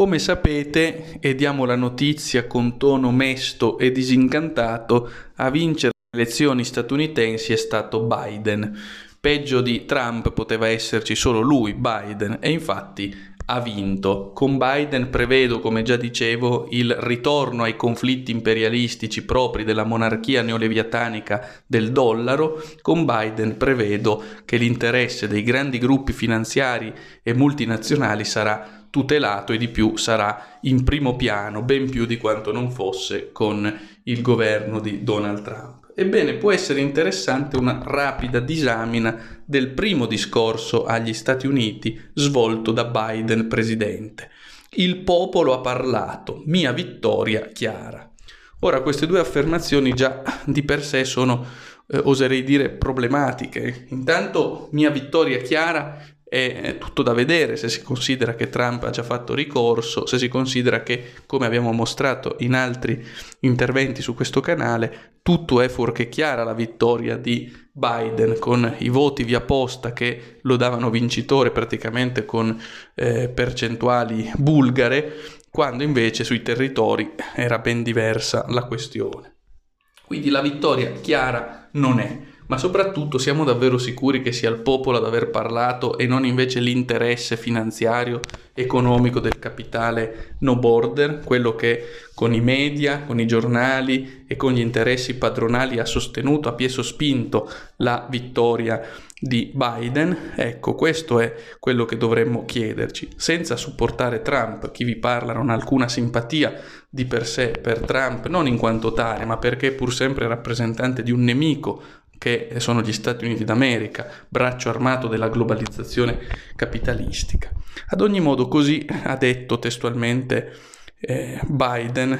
Come sapete, e diamo la notizia con tono mesto e disincantato, a vincere le elezioni statunitensi è stato Biden. Peggio di Trump poteva esserci solo lui, Biden, e infatti ha vinto. Con Biden prevedo, come già dicevo, il ritorno ai conflitti imperialistici propri della monarchia neoleviatanica del dollaro. Con Biden prevedo che l'interesse dei grandi gruppi finanziari e multinazionali sarà tutelato e di più sarà in primo piano, ben più di quanto non fosse con il governo di Donald Trump. Ebbene, può essere interessante una rapida disamina del primo discorso agli Stati Uniti svolto da Biden presidente. Il popolo ha parlato, mia vittoria chiara. Ora, queste due affermazioni già di per sé sono, eh, oserei dire, problematiche. Intanto, mia vittoria chiara è tutto da vedere se si considera che Trump ha già fatto ricorso, se si considera che, come abbiamo mostrato in altri interventi su questo canale, tutto è fuorché chiara la vittoria di Biden con i voti via posta che lo davano vincitore praticamente con eh, percentuali bulgare, quando invece sui territori era ben diversa la questione. Quindi la vittoria chiara non è ma soprattutto siamo davvero sicuri che sia il popolo ad aver parlato e non invece l'interesse finanziario, economico del capitale no border, quello che con i media, con i giornali e con gli interessi padronali ha sostenuto a piezo spinto la vittoria di Biden, ecco questo è quello che dovremmo chiederci, senza supportare Trump, chi vi parla non ha alcuna simpatia di per sé per Trump, non in quanto tale, ma perché pur sempre rappresentante di un nemico che sono gli Stati Uniti d'America, braccio armato della globalizzazione capitalistica. Ad ogni modo, così ha detto testualmente eh, Biden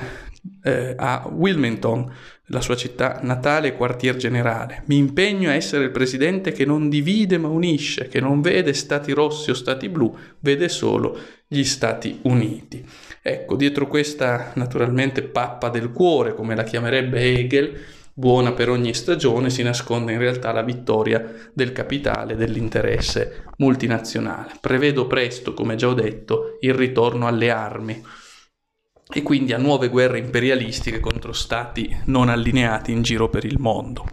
eh, a Wilmington, la sua città natale e quartier generale. Mi impegno a essere il presidente che non divide ma unisce, che non vede stati rossi o stati blu, vede solo gli Stati Uniti. Ecco, dietro questa naturalmente pappa del cuore, come la chiamerebbe Hegel, buona per ogni stagione si nasconde in realtà la vittoria del capitale, dell'interesse multinazionale. Prevedo presto, come già ho detto, il ritorno alle armi e quindi a nuove guerre imperialistiche contro stati non allineati in giro per il mondo.